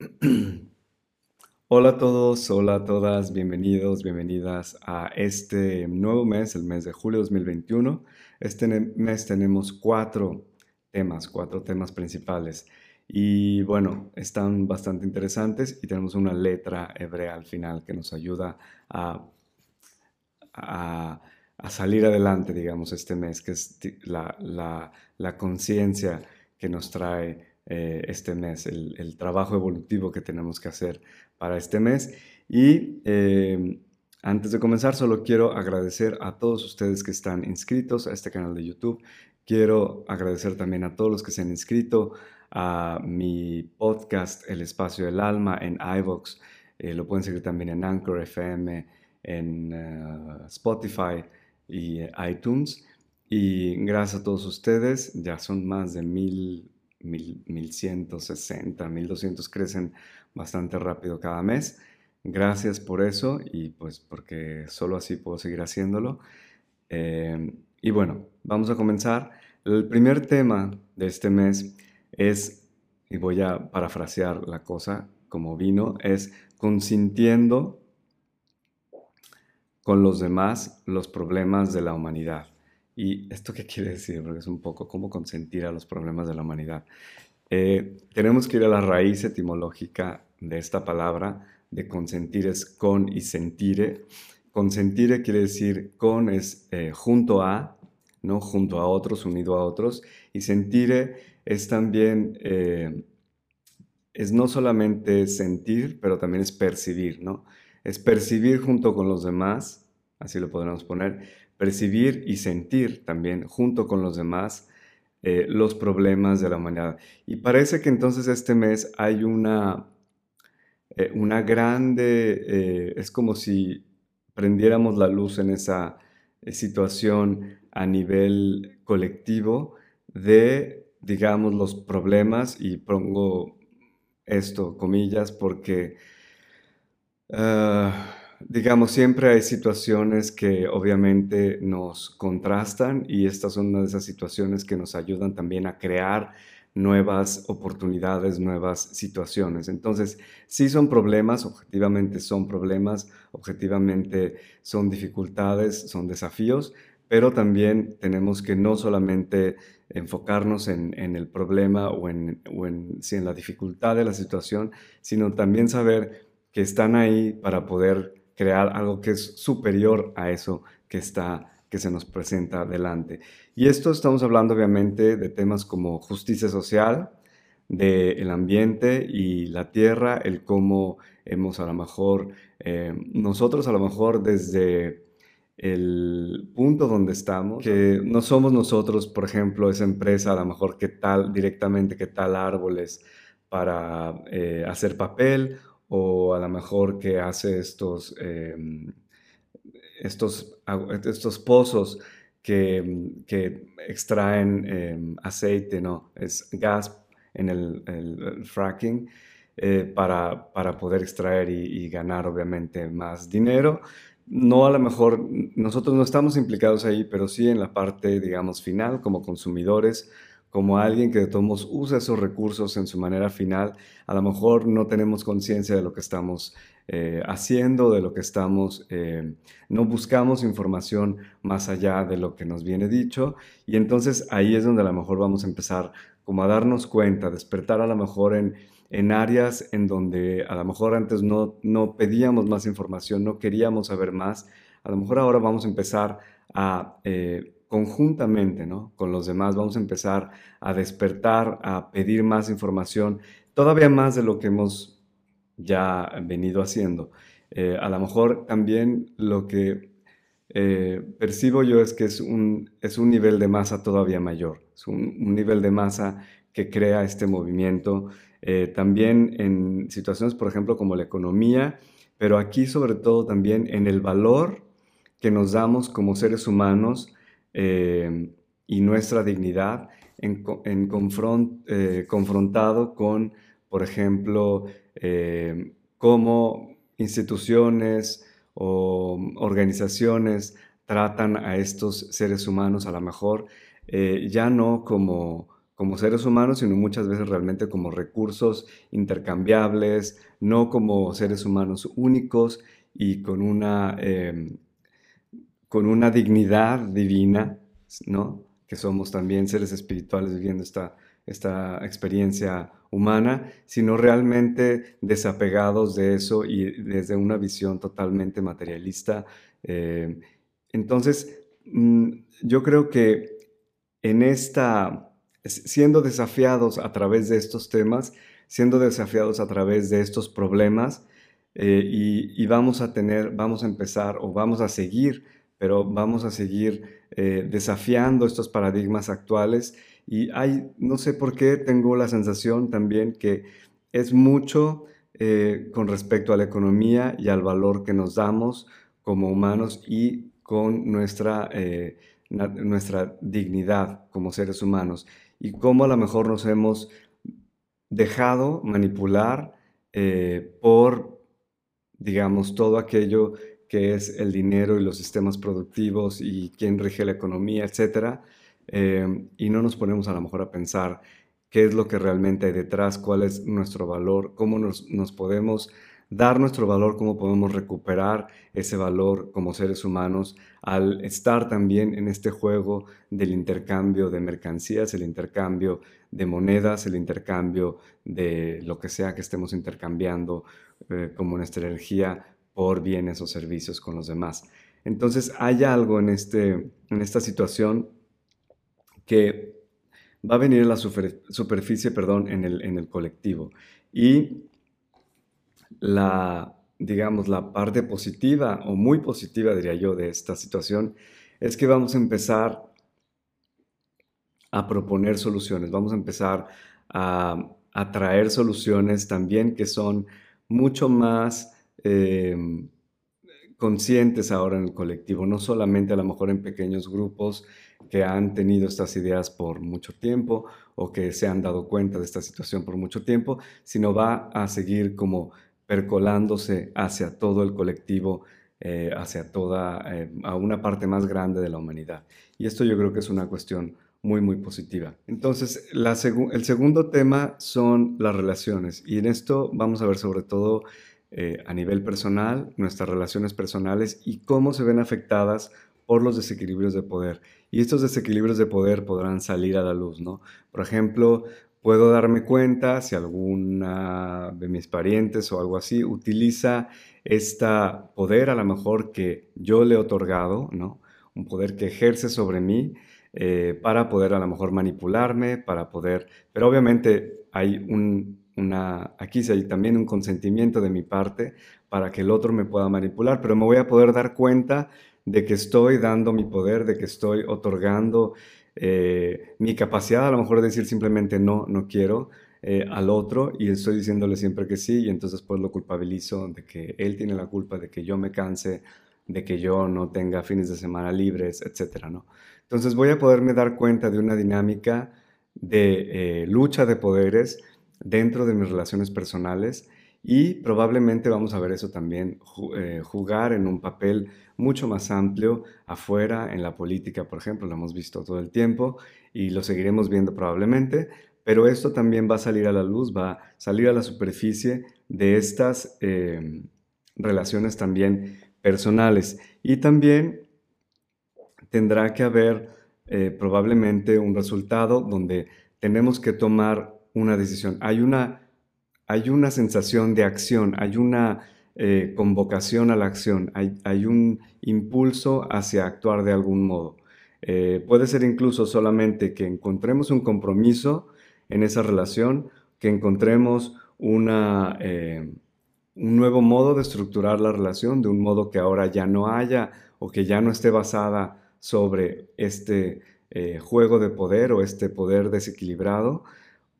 Hola a todos, hola a todas, bienvenidos, bienvenidas a este nuevo mes, el mes de julio 2021. Este mes tenemos cuatro temas, cuatro temas principales. Y bueno, están bastante interesantes y tenemos una letra hebrea al final que nos ayuda a, salir adelante, digamos, este mes, que es la conciencia que nos trae eh, este mes, el, trabajo evolutivo que tenemos que hacer para este mes. Y eh, antes de comenzar, solo quiero agradecer a todos ustedes que están inscritos a este canal de YouTube. Quiero agradecer también a todos los que se han inscrito a mi podcast El Espacio del Alma en iVoox. Eh, lo pueden seguir también en Anchor FM, en Spotify y iTunes. Y gracias a todos ustedes, ya son más de mil 1160, 1200 crecen bastante rápido cada mes. Gracias por eso y pues porque solo así puedo seguir haciéndolo. Eh, y bueno, vamos a comenzar. El primer tema de este mes es, y voy a parafrasear la cosa como vino, es consintiendo con los demás los problemas de la humanidad. ¿Y esto qué quiere decir? Porque es un poco cómo consentir a los problemas de la humanidad. Eh, tenemos que ir a la raíz etimológica de esta palabra, de consentir es con y sentire. Consentire quiere decir con es eh, junto a, ¿no? junto a otros, unido a otros, y sentire es también, eh, es no solamente sentir, pero también es percibir, ¿no? Es percibir junto con los demás, así lo podríamos poner, percibir y sentir también junto con los demás eh, los problemas de la humanidad. Y parece que entonces este mes hay una, eh, una grande, eh, es como si prendiéramos la luz en esa situación a nivel colectivo de, digamos, los problemas, y pongo esto, comillas, porque... Ah, digamos, siempre hay situaciones que obviamente nos contrastan y estas son una de esas situaciones que nos ayudan también a crear nuevas oportunidades, nuevas situaciones. Entonces, sí son problemas, objetivamente son problemas, objetivamente son dificultades, son desafíos, pero también tenemos que no solamente enfocarnos en, el problema o en, en, en la dificultad de la situación, sino también saber que están ahí para poder crear algo que es superior a eso que está que se nos presenta delante. Y esto estamos hablando obviamente de temas como justicia social, del ambiente y la tierra, el cómo hemos a lo mejor, eh, nosotros a lo mejor desde el punto donde estamos, que no somos nosotros, por ejemplo, esa empresa a lo mejor que tal directamente que tal árboles para eh, hacer papel o a lo mejor que hace estos, em, estos, estos pozos que, que extraen em, aceite, ¿no? Es gas en el, fracking eh, para, para, poder extraer y, y, ganar obviamente más dinero. No a lo mejor, nosotros no estamos implicados ahí, pero sí en la parte, digamos, final como consumidores como alguien que de todos usa esos recursos en su manera final, a lo mejor no tenemos conciencia de lo que estamos eh, haciendo, de lo que estamos, eh, no buscamos información más allá de lo que nos viene dicho. Y entonces ahí es donde a lo mejor vamos a empezar como a darnos cuenta, despertar a lo mejor en, en áreas en donde a lo mejor antes no, no pedíamos más información, no queríamos saber más, a lo mejor ahora vamos a empezar a... Eh, conjuntamente ¿no? con los demás vamos a empezar a despertar, a pedir más información, todavía más de lo que hemos ya venido haciendo. Eh, a lo mejor también lo que eh, percibo yo es que es un, es un nivel de masa todavía mayor, es un, nivel de masa que crea este movimiento, eh, también en situaciones, por ejemplo, como la economía, pero aquí sobre todo también en el valor que nos damos como seres humanos eh, y nuestra dignidad en, eh, confrontado con, por ejemplo, eh, cómo instituciones o organizaciones tratan a estos seres humanos a lo mejor ya no como, como seres humanos, sino muchas veces realmente como recursos intercambiables, no como seres humanos únicos y con una, con una dignidad divina, ¿no? que somos también seres espirituales viviendo esta, esta experiencia humana, sino realmente desapegados de eso y desde una visión totalmente materialista. Eh, entonces, mm, yo creo que en esta, siendo desafiados a través de estos temas, siendo desafiados a través de estos problemas, eh, y, vamos a tener, vamos a empezar o vamos a seguir, pero vamos a seguir eh, desafiando estos paradigmas actuales. Y hay, no sé por qué, tengo la sensación también que es mucho eh, con respecto a la economía y al valor que nos damos como humanos y con nuestra, eh, nuestra dignidad como seres humanos. Y cómo a lo mejor nos hemos dejado manipular por, digamos, todo aquello que es el dinero y los sistemas productivos y quién rige la economía, etcétera, Em, y no nos ponemos a lo mejor a pensar qué es lo que realmente hay detrás, cuál es nuestro valor, cómo nos, nos podemos dar nuestro valor, cómo podemos recuperar ese valor como seres humanos al estar también en este juego del intercambio de mercancías, el intercambio de monedas, el intercambio de lo que sea que estemos intercambiando eh, como nuestra energía por bienes o servicios con los demás. Entonces hay algo en, este, en esta situación que va a venir a la superficie perdón, en, el, en el colectivo. Y la, digamos, la parte positiva o muy positiva, diría yo, de esta situación es que vamos a empezar a proponer soluciones, vamos a empezar a, a traer soluciones también que son mucho más eh, conscientes ahora en el colectivo, no solamente a lo mejor en pequeños grupos que han tenido estas ideas por mucho tiempo o que se han dado cuenta de esta situación por mucho tiempo, sino va a seguir como percolándose hacia todo el colectivo, eh, hacia toda, eh, a una parte más grande de la humanidad. Y esto yo creo que es una cuestión muy, muy positiva. Entonces, el segundo tema son las relaciones. Y en esto vamos a ver sobre todo eh, a nivel personal, nuestras relaciones personales y cómo se ven afectadas por los desequilibrios de poder. Y estos desequilibrios de poder podrán salir a la luz, ¿no? Por ejemplo, puedo darme cuenta si alguna de mis parientes o algo así utiliza este poder a lo mejor que yo le he otorgado, ¿no? Un poder que ejerce sobre mí eh, para poder a lo mejor manipularme, para poder, pero obviamente hay un, una, aquí hay también un consentimiento de mi parte para que el otro me pueda manipular, pero me voy a poder dar cuenta de que estoy dando mi poder, de que estoy otorgando eh, mi capacidad, a lo mejor de decir simplemente no, no quiero eh, al otro y estoy diciéndole siempre que sí y entonces pues lo culpabilizo de que él tiene la culpa, de que yo me canse, de que yo no tenga fines de semana libres, etcétera, ¿no? Entonces voy a poderme dar cuenta de una dinámica de eh, lucha de poderes dentro de mis relaciones personales y probablemente vamos a ver eso también, eh, jugar en un papel mucho más amplio afuera, en la política, por ejemplo, lo hemos visto todo el tiempo y lo seguiremos viendo probablemente, pero esto también va a salir a la luz, va a salir a la superficie de estas eh, relaciones también personales. Y también tendrá que haber eh, probablemente un resultado donde tenemos que tomar una decisión. Hay una hay una sensación de acción, hay una eh, convocación a la acción, hay, un impulso hacia actuar de algún modo. Eh, puede ser incluso solamente que encontremos un compromiso en esa relación, que encontremos una, eh, un nuevo modo de estructurar la relación, de un modo que ahora ya no haya o que ya no esté basada sobre este juego de poder o este poder desequilibrado,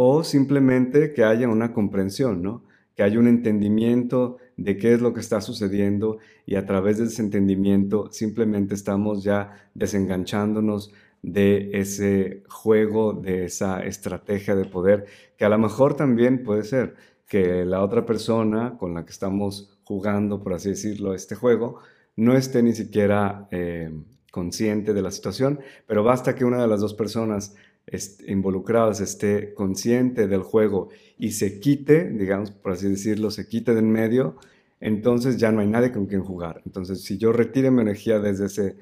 o simplemente que haya una comprensión, ¿no? que haya un entendimiento de qué es lo que está sucediendo y a través de ese entendimiento simplemente estamos ya desenganchándonos de ese juego, de esa estrategia de poder, que a lo mejor también puede ser que la otra persona con la que estamos jugando, por así decirlo, este juego, no esté ni siquiera eh, consciente de la situación, pero basta que una de las dos personas involucrados esté consciente del juego y se quite, digamos, por así decirlo, se quite de en medio, entonces ya no hay nadie con quien jugar. Entonces, si yo retire mi energía desde ese,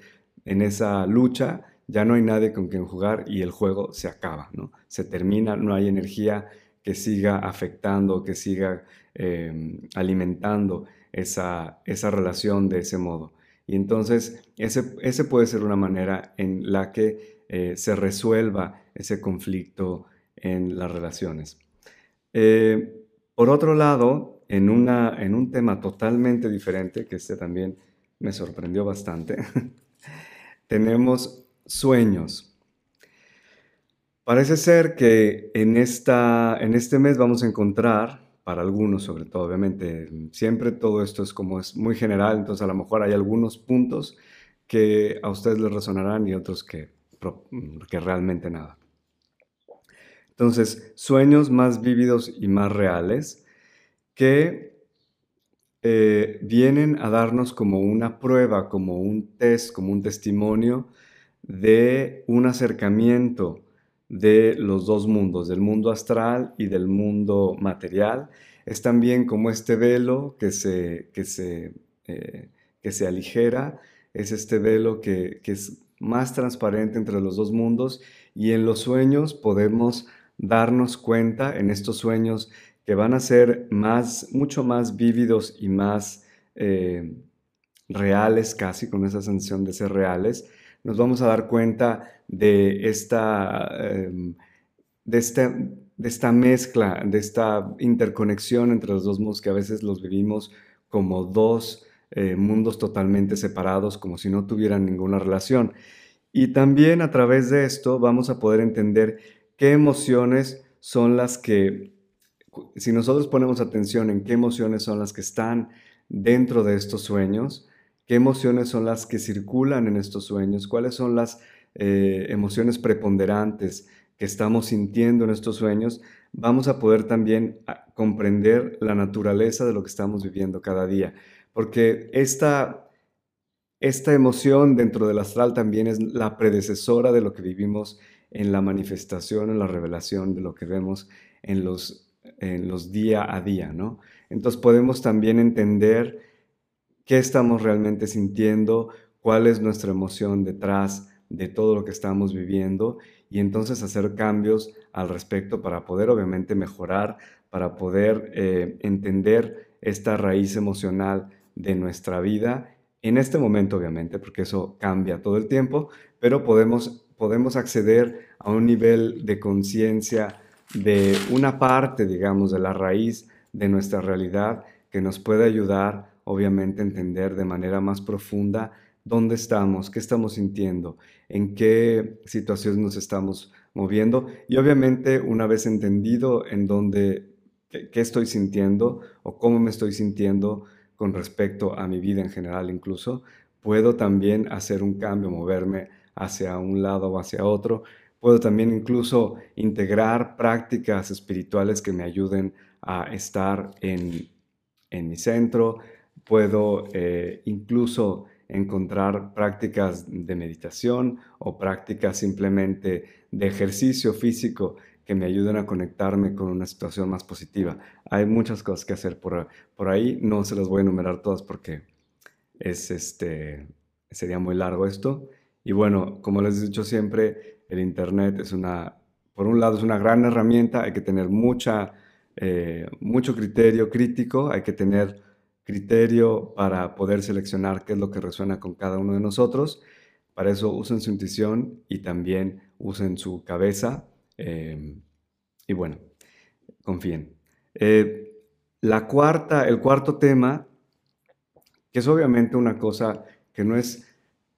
en esa lucha, ya no hay nadie con quien jugar y el juego se acaba, ¿no? Se termina, no hay energía que siga afectando, que siga em, alimentando esa, esa relación de ese modo. Y entonces, ese, ese puede ser una manera en la que eh, se resuelva ese conflicto en las relaciones. Eh, por otro lado, en, una, en un tema totalmente diferente, que este también me sorprendió bastante, tenemos sueños. Parece ser que en, esta, en este mes vamos a encontrar, para algunos sobre todo, obviamente, siempre todo esto es como es muy general, entonces a lo mejor hay algunos puntos que a ustedes les resonarán y otros que, que realmente nada. Entonces, sueños más vívidos y más reales que eh, vienen a darnos como una prueba, como un test, como un testimonio de un acercamiento de los dos mundos, del mundo astral y del mundo material. Es también como este velo que se, que se, eh, que se aligera, es este velo que, que es más transparente entre los dos mundos y en los sueños podemos darnos cuenta en estos sueños que van a ser más, mucho más vívidos y más eh, reales casi, con esa sensación de ser reales, nos vamos a dar cuenta de esta, em, de, este, de esta mezcla, de esta interconexión entre los dos mundos que a veces los vivimos como dos eh, mundos totalmente separados, como si no tuvieran ninguna relación. Y también a través de esto vamos a poder entender qué emociones son las que, si nosotros ponemos atención en qué emociones son las que están dentro de estos sueños, qué emociones son las que circulan en estos sueños, cuáles son las eh, emociones preponderantes que estamos sintiendo en estos sueños, vamos a poder también ah, comprender la naturaleza de lo que estamos viviendo cada día. Porque esta, esta emoción dentro del astral también es la predecesora de lo que vivimos en la manifestación, en la revelación de lo que vemos en los, en los día a día, ¿no? Entonces podemos también entender qué estamos realmente sintiendo, cuál es nuestra emoción detrás de todo lo que estamos viviendo y entonces hacer cambios al respecto para poder obviamente mejorar, para poder eh, entender esta raíz emocional de nuestra vida en este momento obviamente, porque eso cambia todo el tiempo, pero podemos podemos acceder a un nivel de conciencia de una parte, digamos, de la raíz de nuestra realidad que nos puede ayudar, obviamente, a entender de manera más profunda dónde estamos, qué estamos sintiendo, en qué situaciones nos estamos moviendo y obviamente una vez entendido en dónde, qué, estoy sintiendo o cómo me estoy sintiendo con respecto a mi vida en general incluso, puedo también hacer un cambio, moverme hacia un lado o hacia otro. Puedo también incluso integrar prácticas espirituales que me ayuden a estar en, mi centro. Puedo eh, incluso encontrar prácticas de meditación o prácticas simplemente de ejercicio físico que me ayuden a conectarme con una situación más positiva. Hay muchas cosas que hacer por, por ahí, no se las voy a enumerar todas porque es este, sería muy largo esto. Y bueno, como les he dicho siempre, el Internet es una, por un lado es una gran herramienta, hay que tener mucha, eh, mucho criterio crítico, hay que tener criterio para poder seleccionar qué es lo que resuena con cada uno de nosotros. Para eso usen su intuición y también usen su cabeza. Em, y bueno, confíen. Eh, la cuarta, el cuarto tema, que es obviamente una cosa que no es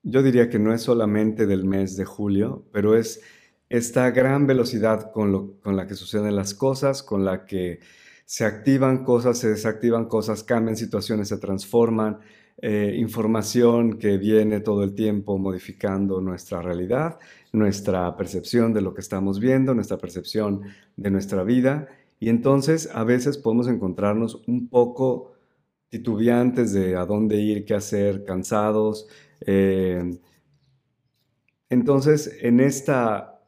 yo diría que no es solamente del mes de julio, pero es esta gran velocidad con, la que suceden las cosas, con la que se activan cosas, se desactivan cosas, cambian situaciones, se transforman, eh, información que viene todo el tiempo modificando nuestra realidad, nuestra percepción de lo que estamos viendo, nuestra percepción de nuestra vida. Y entonces a veces podemos encontrarnos un poco titubeantes de a dónde ir, qué hacer, cansados, eh, entonces, en esta,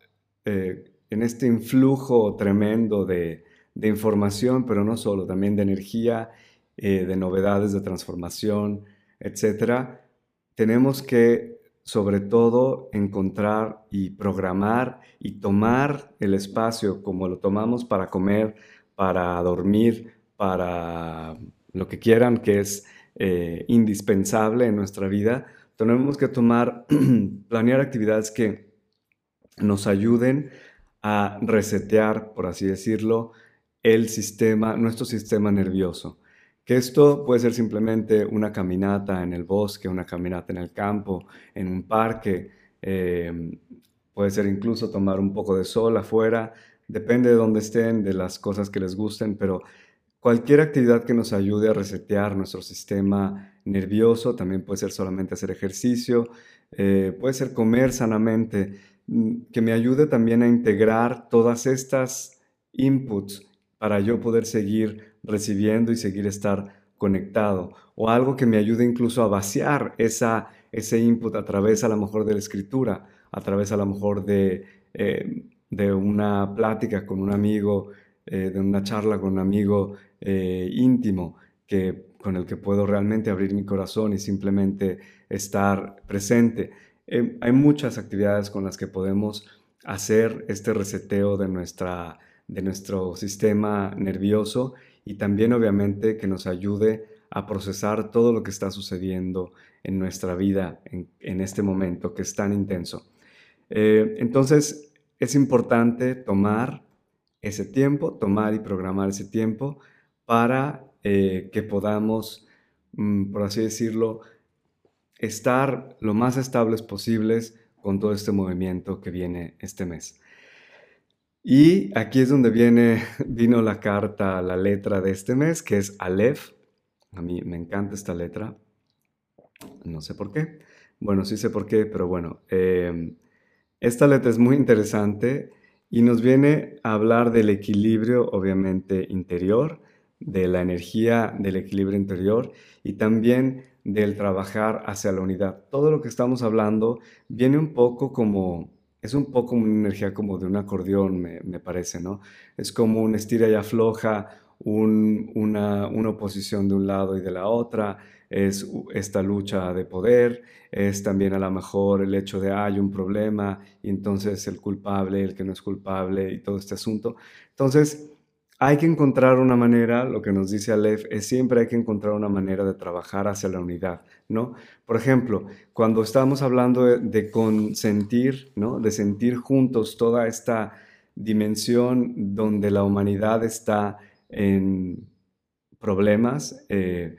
eh, en este influjo tremendo de, información, pero no solo, también de energía, eh, de novedades, de transformación, etcétera, tenemos que sobre todo encontrar y programar y tomar el espacio como lo tomamos para comer, para dormir, para lo que quieran, que es indispensable en nuestra vida, tenemos que tomar, planear actividades que nos ayuden a resetear, por así decirlo, el sistema, nuestro sistema nervioso. Que esto puede ser simplemente una caminata en el bosque, una caminata en el campo, en un parque, eh, puede ser incluso tomar un poco de sol afuera, depende de dónde estén, de las cosas que les gusten, pero cualquier actividad que nos ayude a resetear nuestro sistema nervioso, también puede ser solamente hacer ejercicio, eh, puede ser comer sanamente, mm, que me ayude también a integrar todas estas inputs para yo poder seguir recibiendo y seguir estar conectado. O algo que me ayude incluso a vaciar esa, ese input a través a lo mejor de la escritura, a través a lo mejor de, eh, de una plática con un amigo, eh, de una charla con un amigo eh, íntimo que, con el que puedo realmente abrir mi corazón y simplemente estar presente. hay muchas actividades con las que podemos hacer este reseteo de nuestra de nuestro sistema nervioso y también obviamente que nos ayude a procesar todo lo que está sucediendo en nuestra vida en, este momento que es tan intenso. Eh, entonces es importante tomar ese tiempo, tomar y programar ese tiempo para eh, que podamos, mm, por así decirlo, estar lo más estables posibles con todo este movimiento que viene este mes. Y aquí es donde viene, vino la carta, la letra de este mes, que es Aleph. A mí me encanta esta letra. No sé por qué. Bueno, sí sé por qué, pero bueno. Em, esta letra es muy interesante y nos viene a hablar del equilibrio, obviamente, interior, de la energía del equilibrio interior y también del trabajar hacia la unidad. Todo lo que estamos hablando viene un poco como es un poco una energía como de un acordeón, me, parece, ¿no? Es como un estira y afloja, una, oposición de un lado y de la otra, es esta lucha de poder, es también a lo mejor el hecho de hay un problema y entonces el culpable, el que no es culpable y todo este asunto. Entonces, hay que encontrar una manera, lo que nos dice Aleph, es siempre hay que encontrar una manera de trabajar hacia la unidad, ¿no? Por ejemplo, cuando estamos hablando de, consentir, ¿no? De sentir juntos toda esta dimensión donde la humanidad está en problemas eh,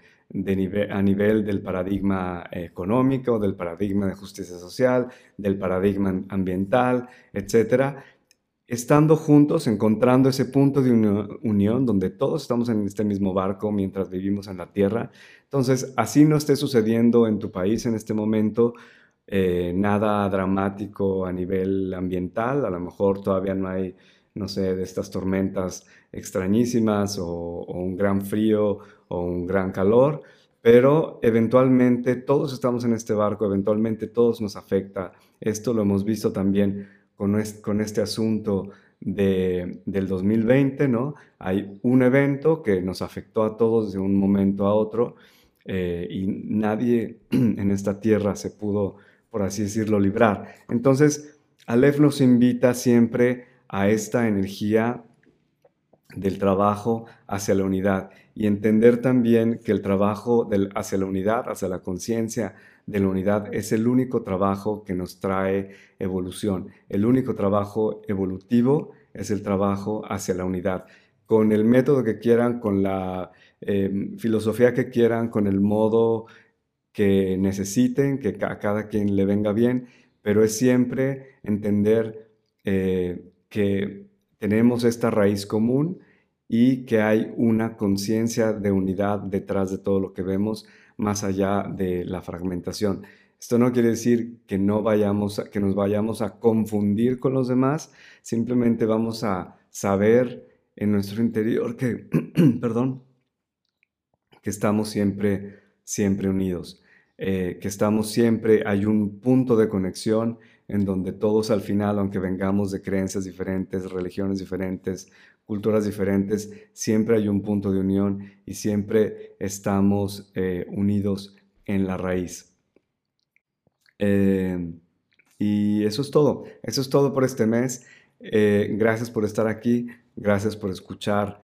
a nivel del paradigma económico, del paradigma de justicia social, del paradigma ambiental, etcétera, estando juntos, encontrando ese punto de unión donde todos estamos en este mismo barco mientras vivimos en la tierra. Entonces, así no esté sucediendo en tu país en este momento eh, nada dramático a nivel ambiental, a lo mejor todavía no hay, no sé, de estas tormentas extrañísimas o, un gran frío o un gran calor, pero eventualmente todos estamos en este barco, eventualmente todos nos afecta. Esto lo hemos visto también con este, asunto del 2020, ¿no? Hay un evento que nos afectó a todos de un momento a otro eh, y nadie en esta tierra se pudo, por así decirlo, librar. Entonces, Aleph nos invita siempre a esta energía del trabajo hacia la unidad y entender también que el trabajo hacia la unidad, hacia la conciencia, de la unidad es el único trabajo que nos trae evolución. El único trabajo evolutivo es el trabajo hacia la unidad. Con el método que quieran, con la em, filosofía que quieran, con el modo que necesiten, que a cada quien le venga bien, pero es siempre entender eh, que tenemos esta raíz común y que hay una conciencia de unidad detrás de todo lo que vemos más allá de la fragmentación. Esto no quiere decir que no vayamos, que nos vayamos a confundir con los demás, simplemente vamos a saber en nuestro interior que, perdón, que estamos siempre, siempre unidos, eh, que estamos siempre, hay un punto de conexión en donde todos al final, aunque vengamos de creencias diferentes, religiones diferentes, culturas diferentes, siempre hay un punto de unión y siempre estamos eh, unidos en la raíz. Eh, y eso es todo, eso es todo por este mes. Eh, gracias por estar aquí, gracias por escuchar